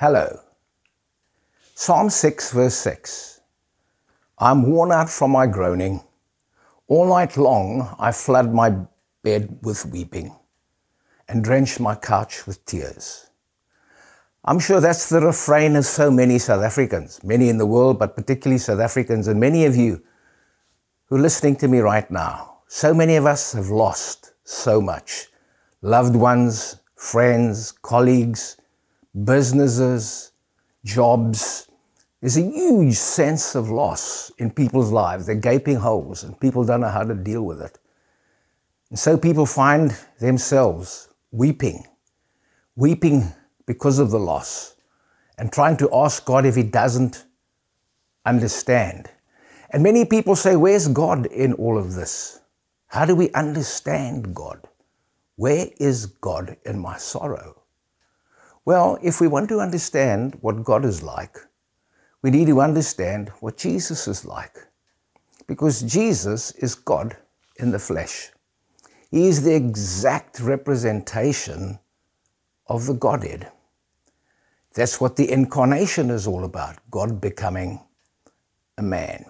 Hello. Psalm 6, verse 6. I'm worn out from my groaning. All night long I flood my bed with weeping and drench my couch with tears. I'm sure that's the refrain of so many South Africans, many in the world, but particularly South Africans, and many of you who are listening to me right now. So many of us have lost so much loved ones, friends, colleagues, businesses, jobs. There's a huge sense of loss in people's lives. They're gaping holes, and people don't know how to deal with it. And so people find themselves weeping, weeping because of the loss, and trying to ask God if He doesn't understand. And many people say, Where's God in all of this? How do we understand God? Where is God in my sorrow? Well, if we want to understand what God is like, we need to understand what Jesus is like. Because Jesus is God in the flesh. He is the exact representation of the Godhead. That's what the incarnation is all about God becoming a man.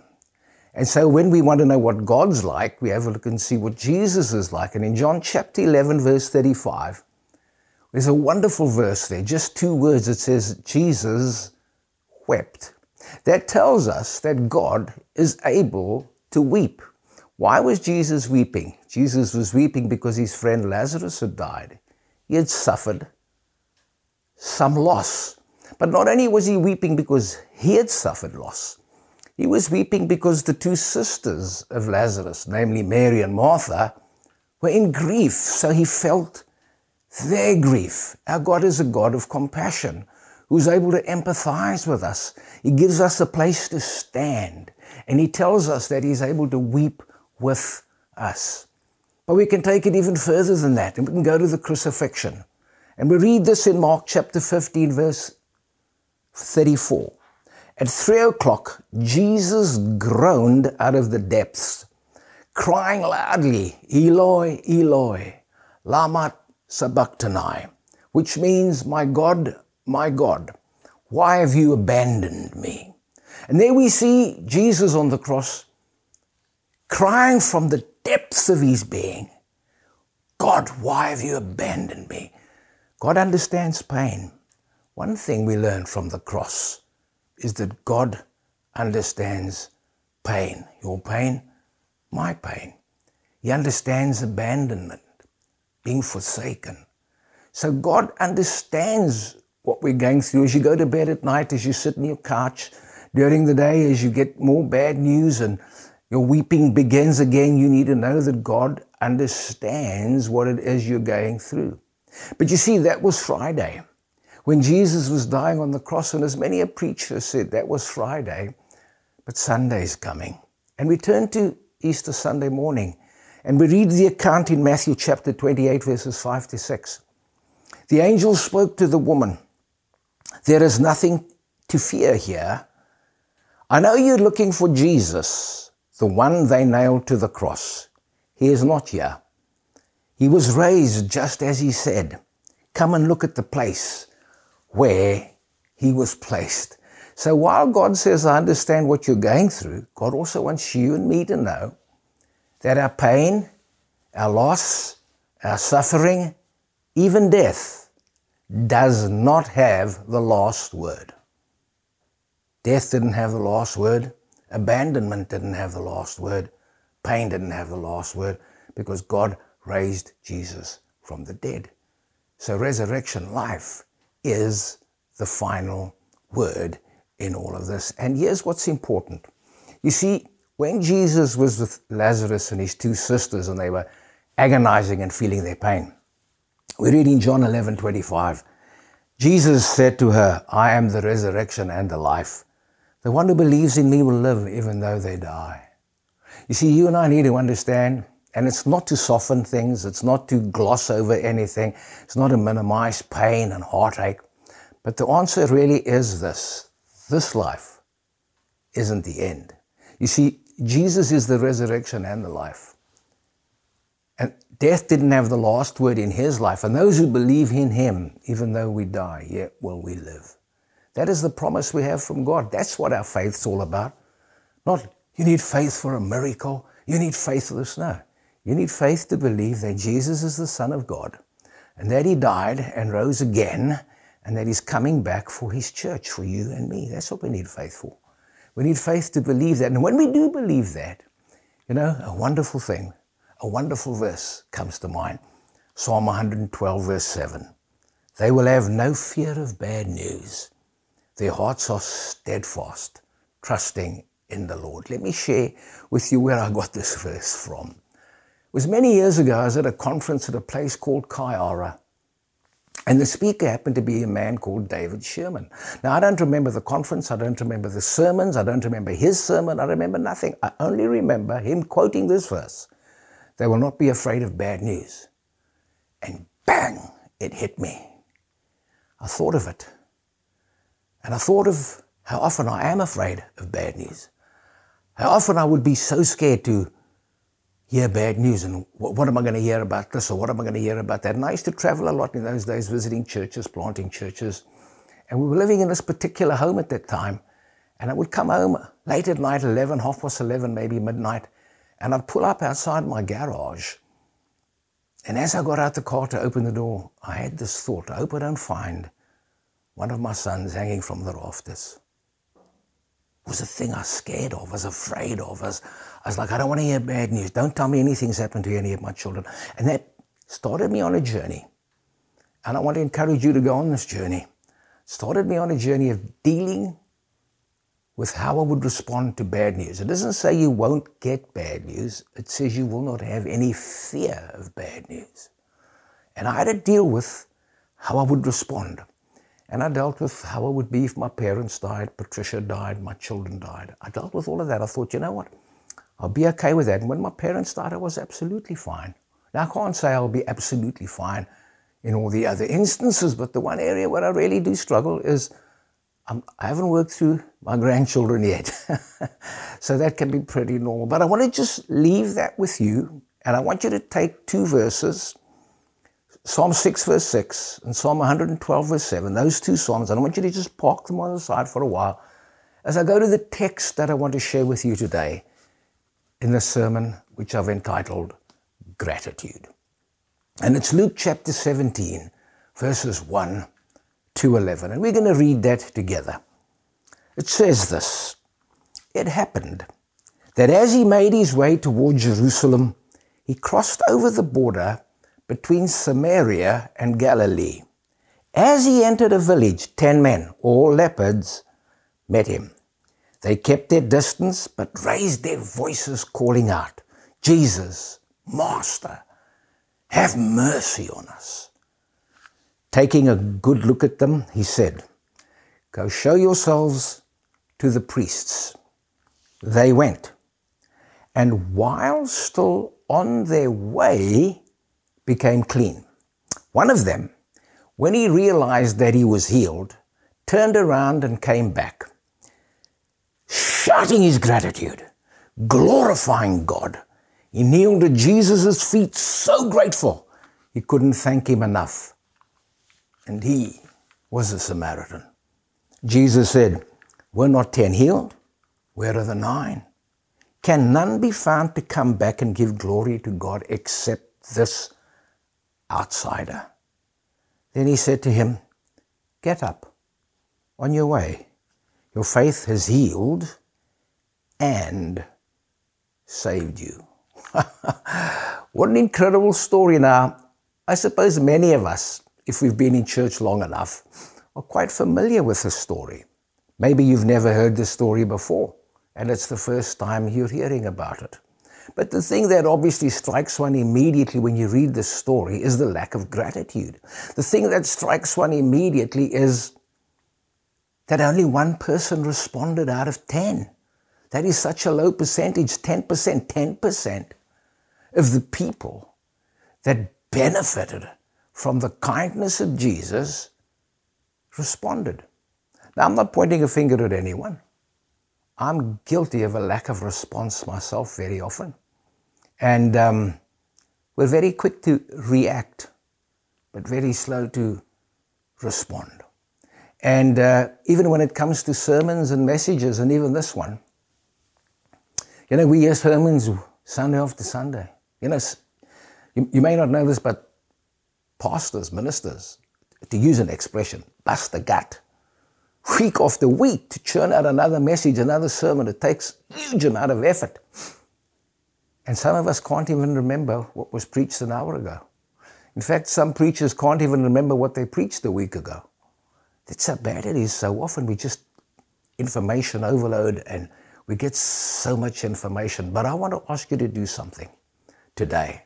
And so when we want to know what God's like, we have a look and see what Jesus is like. And in John chapter 11, verse 35, there's a wonderful verse there, just two words. It says, Jesus wept. That tells us that God is able to weep. Why was Jesus weeping? Jesus was weeping because his friend Lazarus had died. He had suffered some loss. But not only was he weeping because he had suffered loss, he was weeping because the two sisters of Lazarus, namely Mary and Martha, were in grief. So he felt their grief. Our God is a God of compassion who's able to empathize with us. He gives us a place to stand. And he tells us that he's able to weep with us. But we can take it even further than that. And we can go to the crucifixion. And we read this in Mark chapter 15, verse 34. At three o'clock, Jesus groaned out of the depths, crying loudly, Eloi, Eloi, lama sabachthani, which means, My God, my God, why have you abandoned me? And there we see Jesus on the cross crying from the depths of his being, God, why have you abandoned me? God understands pain. One thing we learn from the cross is that God understands pain. Your pain, my pain. He understands abandonment, being forsaken. So God understands what we're going through as you go to bed at night, as you sit in your couch, during the day, as you get more bad news and your weeping begins again, you need to know that God understands what it is you're going through. But you see, that was Friday when Jesus was dying on the cross, and as many a preacher said, that was Friday, but Sunday's coming. And we turn to Easter Sunday morning, and we read the account in Matthew chapter 28, verses 5 to 6. The angel spoke to the woman, There is nothing to fear here. I know you're looking for Jesus, the one they nailed to the cross. He is not here. He was raised just as he said. Come and look at the place where he was placed. So while God says, I understand what you're going through, God also wants you and me to know that our pain, our loss, our suffering, even death, does not have the last word. Death didn't have the last word. Abandonment didn't have the last word. Pain didn't have the last word because God raised Jesus from the dead. So resurrection life is the final word in all of this. And here's what's important. You see, when Jesus was with Lazarus and his two sisters and they were agonizing and feeling their pain, we read in John 11 25, Jesus said to her, I am the resurrection and the life. The one who believes in me will live even though they die. You see, you and I need to understand and it's not to soften things, it's not to gloss over anything, it's not to minimize pain and heartache. But the answer really is this this life isn't the end. You see, Jesus is the resurrection and the life. And death didn't have the last word in his life. And those who believe in him, even though we die, yet will we live. That is the promise we have from God. That's what our faith's all about. Not you need faith for a miracle. You need faith for this. No. You need faith to believe that Jesus is the Son of God and that He died and rose again and that He's coming back for His church, for you and me. That's what we need faith for. We need faith to believe that. And when we do believe that, you know, a wonderful thing, a wonderful verse comes to mind. Psalm 112, verse 7. They will have no fear of bad news. Their hearts are steadfast, trusting in the Lord. Let me share with you where I got this verse from. It was many years ago, I was at a conference at a place called Kaiara. And the speaker happened to be a man called David Sherman. Now, I don't remember the conference, I don't remember the sermons, I don't remember his sermon, I remember nothing. I only remember him quoting this verse They will not be afraid of bad news. And bang, it hit me. I thought of it. And I thought of how often I am afraid of bad news. How often I would be so scared to hear bad news and what, what am I going to hear about this or what am I going to hear about that. And I used to travel a lot in those days, visiting churches, planting churches. And we were living in this particular home at that time. And I would come home late at night, 11, half past 11, maybe midnight. And I'd pull up outside my garage. And as I got out the car to open the door, I had this thought I hope I don't find one of my sons hanging from the rafters was a thing I was scared of, I was afraid of. I was, I was like, I don't want to hear bad news. Don't tell me anything's happened to any of my children. And that started me on a journey. And I want to encourage you to go on this journey. Started me on a journey of dealing with how I would respond to bad news. It doesn't say you won't get bad news. It says you will not have any fear of bad news. And I had to deal with how I would respond. And I dealt with how I would be if my parents died, Patricia died, my children died. I dealt with all of that. I thought, you know what? I'll be okay with that. And when my parents died, I was absolutely fine. Now, I can't say I'll be absolutely fine in all the other instances, but the one area where I really do struggle is I'm, I have not worked through my grandchildren yet. so that can be pretty normal. But I want to just leave that with you. And I want you to take two verses Psalm 6, verse 6, and Psalm 112, verse 7, those two Psalms, and I want you to just park them on the side for a while as I go to the text that I want to share with you today in the sermon which I've entitled Gratitude. And it's Luke chapter 17, verses 1 to 11. And we're going to read that together. It says this It happened that as he made his way toward Jerusalem, he crossed over the border between Samaria and Galilee. As he entered a village, ten men, all lepers, met him. They kept their distance but raised their voices, calling out, Jesus, Master, have mercy on us. Taking a good look at them, he said, Go show yourselves to the priests. They went. And while still on their way, became clean. One of them, when he realized that he was healed, turned around and came back, shouting his gratitude, glorifying God. He kneeled at Jesus' feet, so grateful he couldn't thank him enough. And he was a Samaritan. Jesus said, Were not ten healed? Where are the nine? Can none be found to come back and give glory to God except this outsider. Then he said to him, Get up, on your way. Your faith has healed and saved you. what an incredible story now. I suppose many of us, if we've been in church long enough, are quite familiar with this story. Maybe you've never heard this story before, and it's the first time you're hearing about it. But the thing that obviously strikes one immediately when you read this story is the lack of gratitude. The thing that strikes one immediately is that only one person responded out of 10. That is such a low percentage 10%, 10% of the people that benefited from the kindness of Jesus responded. Now, I'm not pointing a finger at anyone. I'm guilty of a lack of response myself very often. And um, we're very quick to react, but very slow to respond. And uh, even when it comes to sermons and messages, and even this one, you know, we hear sermons Sunday after Sunday. You know, you, you may not know this, but pastors, ministers, to use an expression, bust the gut week after week to churn out another message, another sermon. It takes huge amount of effort. And some of us can't even remember what was preached an hour ago. In fact, some preachers can't even remember what they preached a week ago. That's how bad it is. So often we just information overload and we get so much information. But I want to ask you to do something today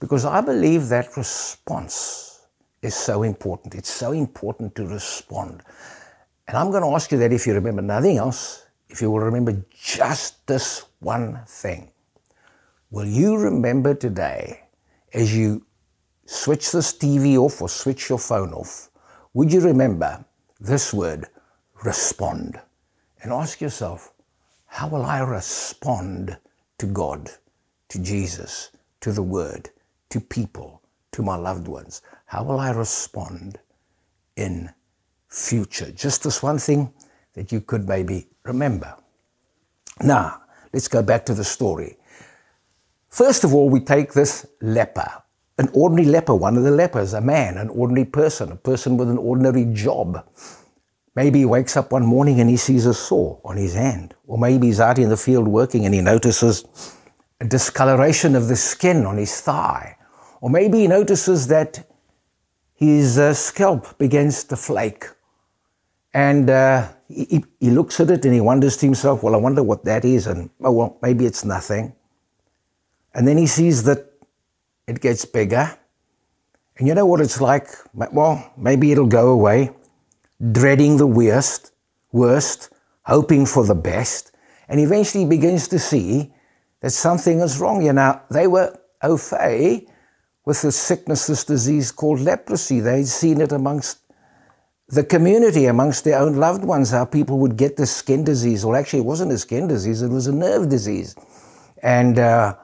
because I believe that response is so important. It's so important to respond. And I'm going to ask you that if you remember nothing else, if you will remember just this one thing. Will you remember today, as you switch this TV off or switch your phone off, would you remember this word, respond? And ask yourself, how will I respond to God, to Jesus, to the Word, to people, to my loved ones? How will I respond in future. Just this one thing that you could maybe remember. Now, let's go back to the story. First of all, we take this leper, an ordinary leper, one of the lepers, a man, an ordinary person, a person with an ordinary job. Maybe he wakes up one morning and he sees a sore on his hand. Or maybe he's out in the field working and he notices a discoloration of the skin on his thigh. Or maybe he notices that his uh, scalp begins to flake and uh, he, he looks at it and he wonders to himself, well, I wonder what that is. And, oh, well, maybe it's nothing. And then he sees that it gets bigger. And you know what it's like? Well, maybe it'll go away, dreading the worst, worst, hoping for the best. And eventually he begins to see that something is wrong. You know, they were au fait with this sickness, this disease called leprosy. They'd seen it amongst the community amongst their own loved ones, how people would get this skin disease. Well, actually, it wasn't a skin disease, it was a nerve disease. And uh,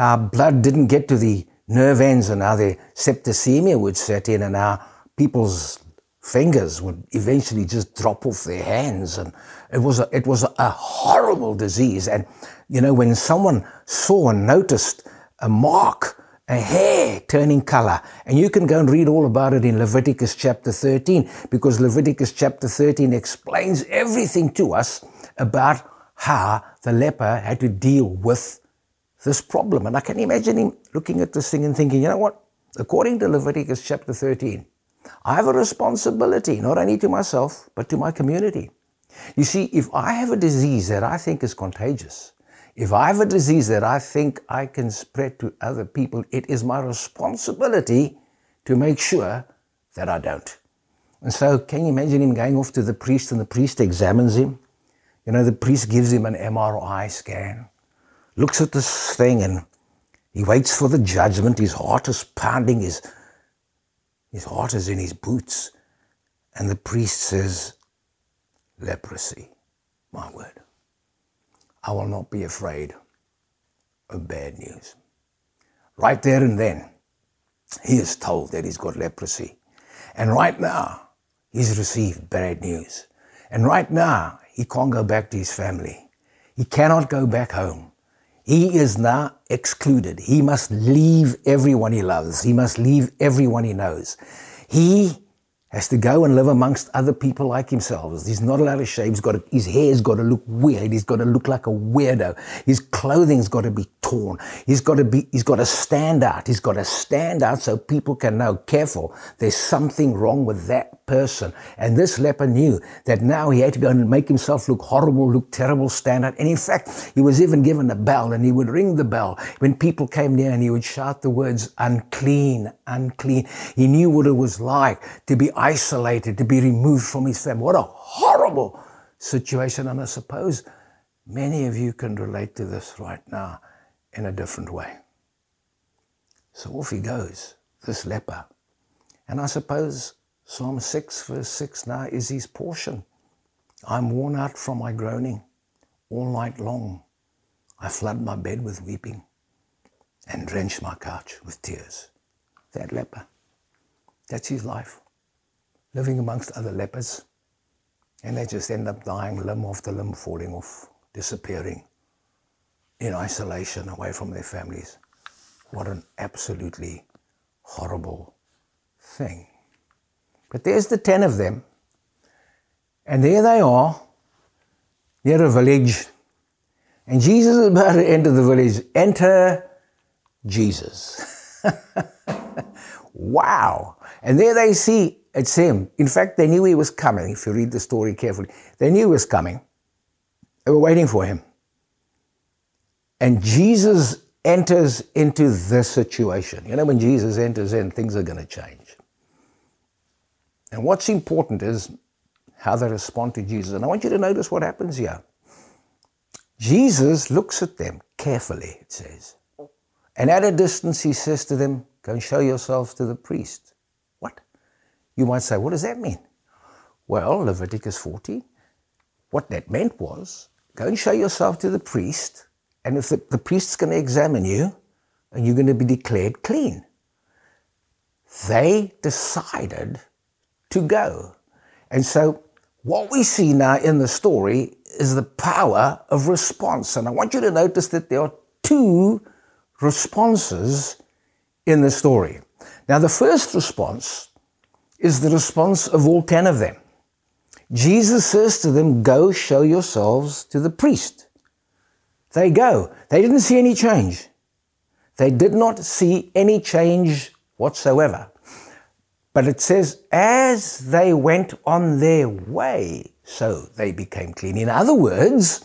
how blood didn't get to the nerve ends and how the septicemia would set in and how people's fingers would eventually just drop off their hands. And it was a, it was a horrible disease. And, you know, when someone saw and noticed a mark a hair turning color. And you can go and read all about it in Leviticus chapter 13 because Leviticus chapter 13 explains everything to us about how the leper had to deal with this problem. And I can imagine him looking at this thing and thinking, you know what? According to Leviticus chapter 13, I have a responsibility, not only to myself, but to my community. You see, if I have a disease that I think is contagious, if I have a disease that I think I can spread to other people, it is my responsibility to make sure that I don't. And so, can you imagine him going off to the priest and the priest examines him? You know, the priest gives him an MRI scan, looks at this thing, and he waits for the judgment. His heart is pounding, his, his heart is in his boots. And the priest says, Leprosy, my word. I will not be afraid of bad news. Right there and then, he is told that he's got leprosy. And right now, he's received bad news. And right now, he can't go back to his family. He cannot go back home. He is now excluded. He must leave everyone he loves. He must leave everyone he knows. He has to go and live amongst other people like himself. He's not allowed to shave. He's got to, his hair's got to look weird. He's got to look like a weirdo. His clothing's got to be torn. He's got to be, he's got to stand out. He's got to stand out so people can know, careful, there's something wrong with that person. And this leper knew that now he had to go and make himself look horrible, look terrible, stand out. And in fact, he was even given a bell and he would ring the bell when people came near and he would shout the words, unclean, unclean. He knew what it was like to be isolated, to be removed from his family. What a horrible situation. And I suppose many of you can relate to this right now in a different way. So off he goes, this leper. And I suppose Psalm 6, verse 6 now is his portion. I'm worn out from my groaning all night long. I flood my bed with weeping and drench my couch with tears. That leper, that's his life living amongst other lepers, And they just end up dying limb after limb, falling off, disappearing in isolation away from their families. What an absolutely horrible thing. But there's the 10 of them. And there they are near a village. And Jesus is about to enter the village. Enter Jesus. wow. And there they see it's him. In fact, they knew he was coming. If you read the story carefully, they knew he was coming. They were waiting for him. And Jesus enters into this situation. You know, when Jesus enters in, things are going to change. And what's important is how they respond to Jesus. And I want you to notice what happens here. Jesus looks at them carefully, it says. And at a distance, he says to them, Go and show yourselves to the priest. You might say, What does that mean? Well, Leviticus 40, what that meant was, Go and show yourself to the priest, and if the, the priest's going to examine you, and you're going to be declared clean. They decided to go. And so, what we see now in the story is the power of response. And I want you to notice that there are two responses in the story. Now, the first response is the response of all ten of them. Jesus says to them, Go show yourselves to the priest. They go. They didn't see any change. They did not see any change whatsoever. But it says, as they went on their way, so they became clean. In other words,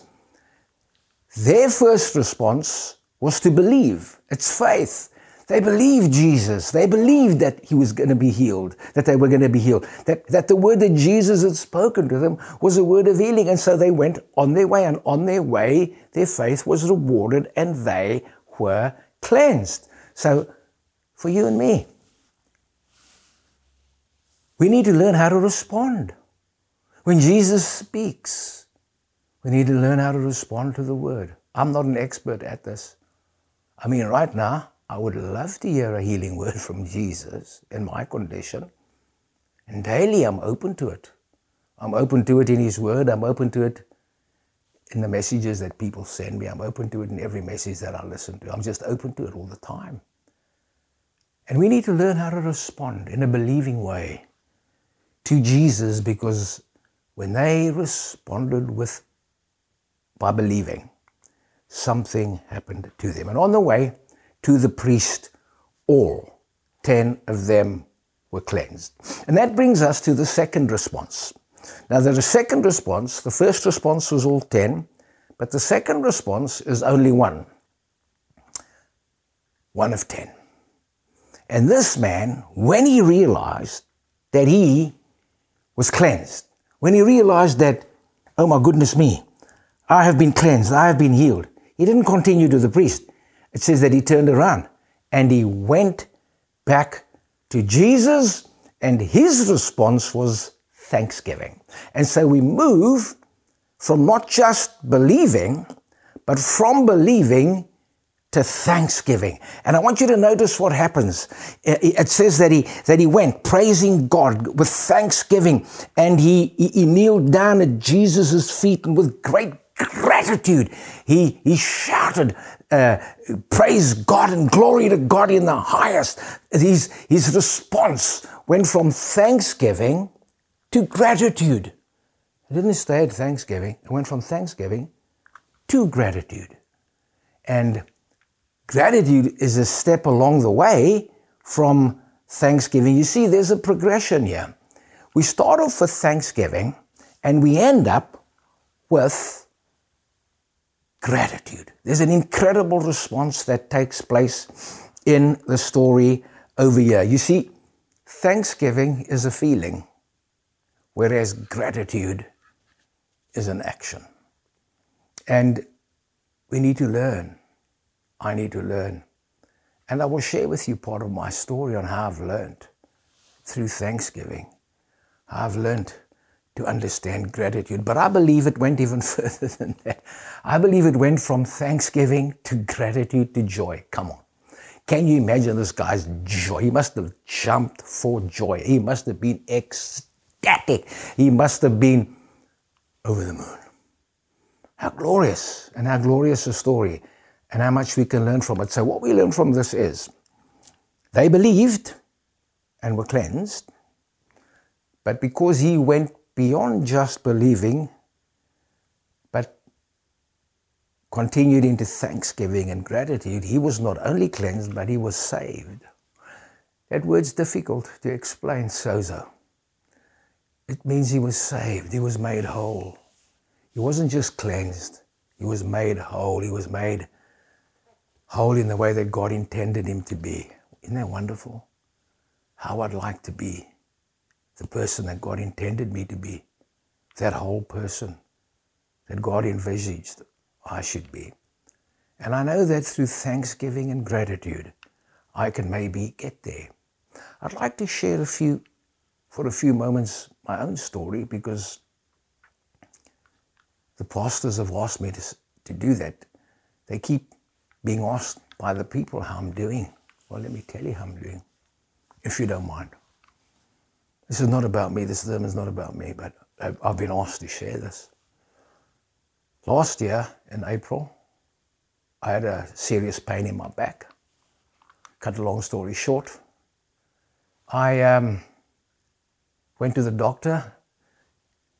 their first response was to believe. It's faith. They believed Jesus. They believed that he was going to be healed, that they were going to be healed, that, that the word that Jesus had spoken to them was a word of healing. And so they went on their way, and on their way, their faith was rewarded and they were cleansed. So, for you and me, we need to learn how to respond. When Jesus speaks, we need to learn how to respond to the word. I'm not an expert at this. I mean, right now, I would love to hear a healing word from Jesus in my condition. And daily I'm open to it. I'm open to it in His Word. I'm open to it in the messages that people send me. I'm open to it in every message that I listen to. I'm just open to it all the time. And we need to learn how to respond in a believing way to Jesus because when they responded with by believing, something happened to them. And on the way, to the priest, all ten of them were cleansed. And that brings us to the second response. Now, the second response, the first response was all ten, but the second response is only one. One of ten. And this man, when he realized that he was cleansed, when he realized that, oh my goodness me, I have been cleansed, I have been healed, he didn't continue to the priest. It says that he turned around and he went back to Jesus, and his response was thanksgiving. And so we move from not just believing, but from believing to thanksgiving. And I want you to notice what happens. It says that he, that he went praising God with thanksgiving and he, he, he kneeled down at Jesus' feet and with great gratitude. He, he shouted, uh, praise God and glory to God in the highest. His, his response went from thanksgiving to gratitude. It didn't stay at thanksgiving. It went from thanksgiving to gratitude. And gratitude is a step along the way from thanksgiving. You see, there's a progression here. We start off with thanksgiving and we end up with gratitude. There's an incredible response that takes place in the story over here. You see, thanksgiving is a feeling, whereas gratitude is an action. And we need to learn. I need to learn. And I will share with you part of my story on how I've learned through Thanksgiving. I've learned to understand gratitude. But I believe it went even further than that. I believe it went from thanksgiving to gratitude to joy. Come on. Can you imagine this guy's joy? He must have jumped for joy. He must have been ecstatic. He must have been over the moon. How glorious and how glorious a story and how much we can learn from it. So, what we learn from this is they believed and were cleansed, but because he went beyond just believing, but continued into thanksgiving and gratitude, he was not only cleansed, but he was saved. That word's difficult to explain, sozo. It means he was saved, he was made whole. He wasn't just cleansed, he was made whole. He was made whole in the way that God intended him to be. Isn't that wonderful? How I'd like to be the person that God intended me to be, that whole person that God envisaged I should be. And I know that through thanksgiving and gratitude, I can maybe get there. I'd like to share a few, for a few moments, my own story because the pastors have asked me to, to do that. They keep being asked by the people how I'm doing. Well, let me tell you how I'm doing, if you don't mind. This is not about me, this sermon is not about me, but I've been asked to share this. Last year in April, I had a serious pain in my back. Cut a long story short, I um, went to the doctor.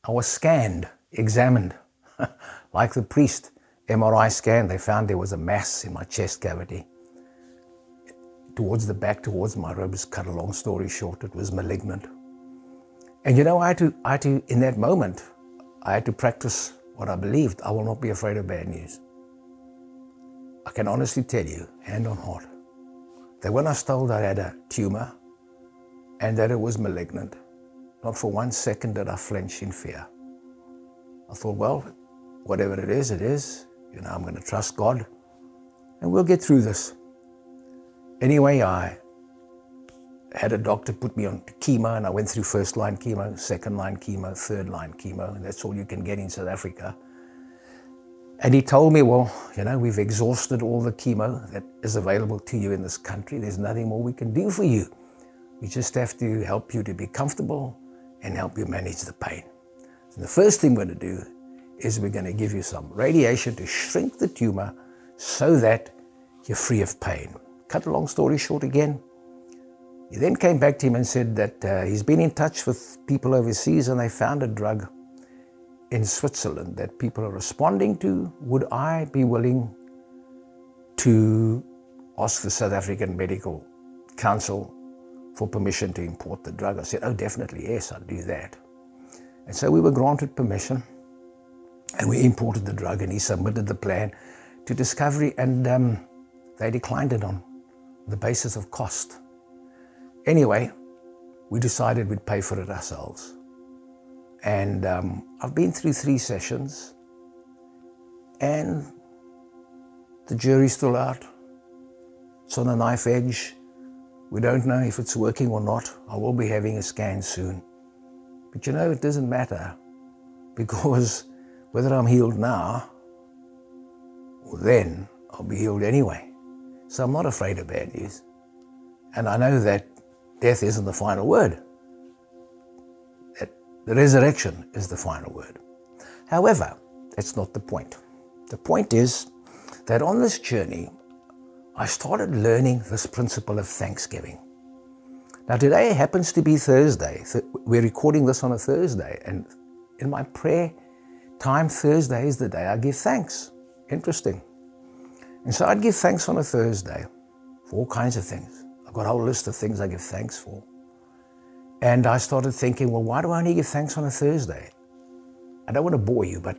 I was scanned, examined, like the priest. MRI scan, they found there was a mass in my chest cavity. Towards the back, towards my ribs, cut a long story short, it was malignant. And you know, I had to, I had to, in that moment, I had to practice what I believed. I will not be afraid of bad news. I can honestly tell you, hand on heart, that when I was told I had a tumor and that it was malignant, not for one second did I flinch in fear. I thought, well, whatever it is, it is. You know, I'm going to trust God and we'll get through this. Anyway, I had a doctor put me on chemo and I went through first line chemo, second line chemo, third line chemo, and that's all you can get in South Africa. And he told me, well, you know, we've exhausted all the chemo that is available to you in this country. There's nothing more we can do for you. We just have to help you to be comfortable and help you manage the pain. So the first thing we're going to do is we're going to give you some radiation to shrink the tumor so that you're free of pain. Cut a long story short again, he then came back to him and said that uh, he's been in touch with people overseas and they found a drug in Switzerland that people are responding to. Would I be willing to ask the South African Medical Council for permission to import the drug? I said, Oh, definitely, yes, I'll do that. And so we were granted permission and we imported the drug and he submitted the plan to Discovery and um, they declined it on the basis of cost. Anyway, we decided we'd pay for it ourselves. And um, I've been through three sessions, and the jury's still out. It's on a knife edge. We don't know if it's working or not. I will be having a scan soon. But you know, it doesn't matter because whether I'm healed now or then, I'll be healed anyway. So I'm not afraid of bad news. And I know that death isn't the final word. The resurrection is the final word. However, that's not the point. The point is that on this journey, I started learning this principle of thanksgiving. Now, today happens to be Thursday. We're recording this on a Thursday, and in my prayer time, Thursday is the day I give thanks. Interesting. And so I'd give thanks on a Thursday for all kinds of things got a whole list of things I give thanks for. And I started thinking, well, why do I only give thanks on a Thursday? I don't want to bore you, but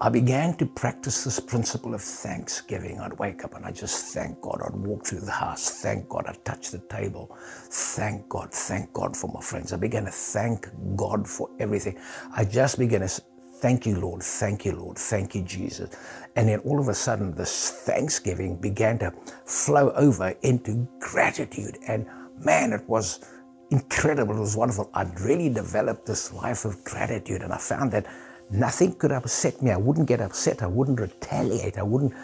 I began to practice this principle of thanksgiving. I'd wake up and I'd just thank God. I'd walk through the house, thank God. I'd touch the table, thank God, thank God for my friends. I began to thank God for everything. I just began to Thank you, Lord. Thank you, Lord. Thank you, Jesus. And then all of a sudden, this thanksgiving began to flow over into gratitude. And man, it was incredible. It was wonderful. I'd really developed this life of gratitude. And I found that nothing could upset me. I wouldn't get upset. I wouldn't retaliate. I wouldn't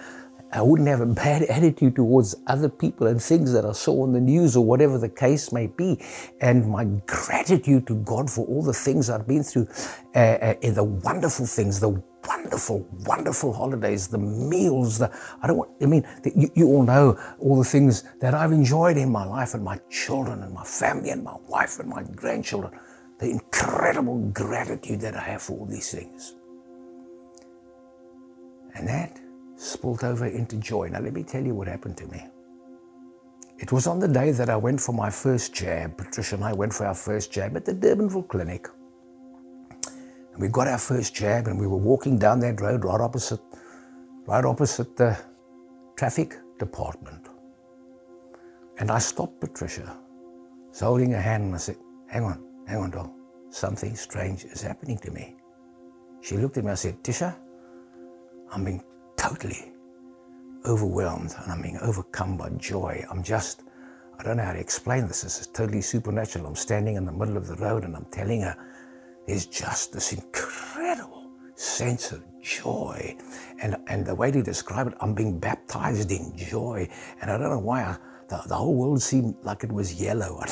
I wouldn't have a bad attitude towards other people and things that I saw on the news or whatever the case may be. And my gratitude to God for all the things I've been through, uh, uh, the wonderful things, the wonderful, wonderful holidays, the meals, the, I don't want, I mean, the, you, you all know all the things that I've enjoyed in my life and my children and my family and my wife and my grandchildren. The incredible gratitude that I have for all these things. And that spilled over into joy. Now, let me tell you what happened to me. It was on the day that I went for my first jab. Patricia and I went for our first jab at the Durbanville Clinic. And we got our first jab and we were walking down that road right opposite, right opposite the traffic department. And I stopped Patricia, was holding her hand and I said, hang on, hang on, doll. Something strange is happening to me. She looked at me and said, Tisha, I'm being totally overwhelmed and I'm being overcome by joy. I'm just, I don't know how to explain this. This is totally supernatural. I'm standing in the middle of the road and I'm telling her there's just this incredible sense of joy. And, and the way they describe it, I'm being baptized in joy. And I don't know why I, the, the whole world seemed like it was yellow,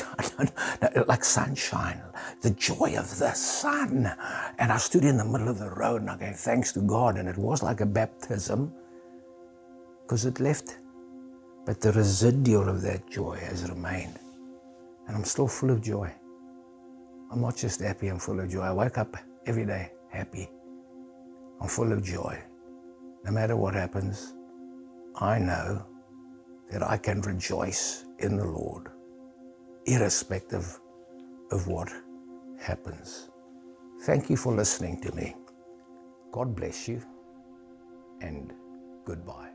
like sunshine, the joy of the sun. And I stood in the middle of the road and I gave thanks to God, and it was like a baptism because it left. But the residual of that joy has remained. And I'm still full of joy. I'm not just happy, I'm full of joy. I wake up every day happy. I'm full of joy. No matter what happens, I know that I can rejoice in the Lord, irrespective of what happens. Thank you for listening to me. God bless you and goodbye.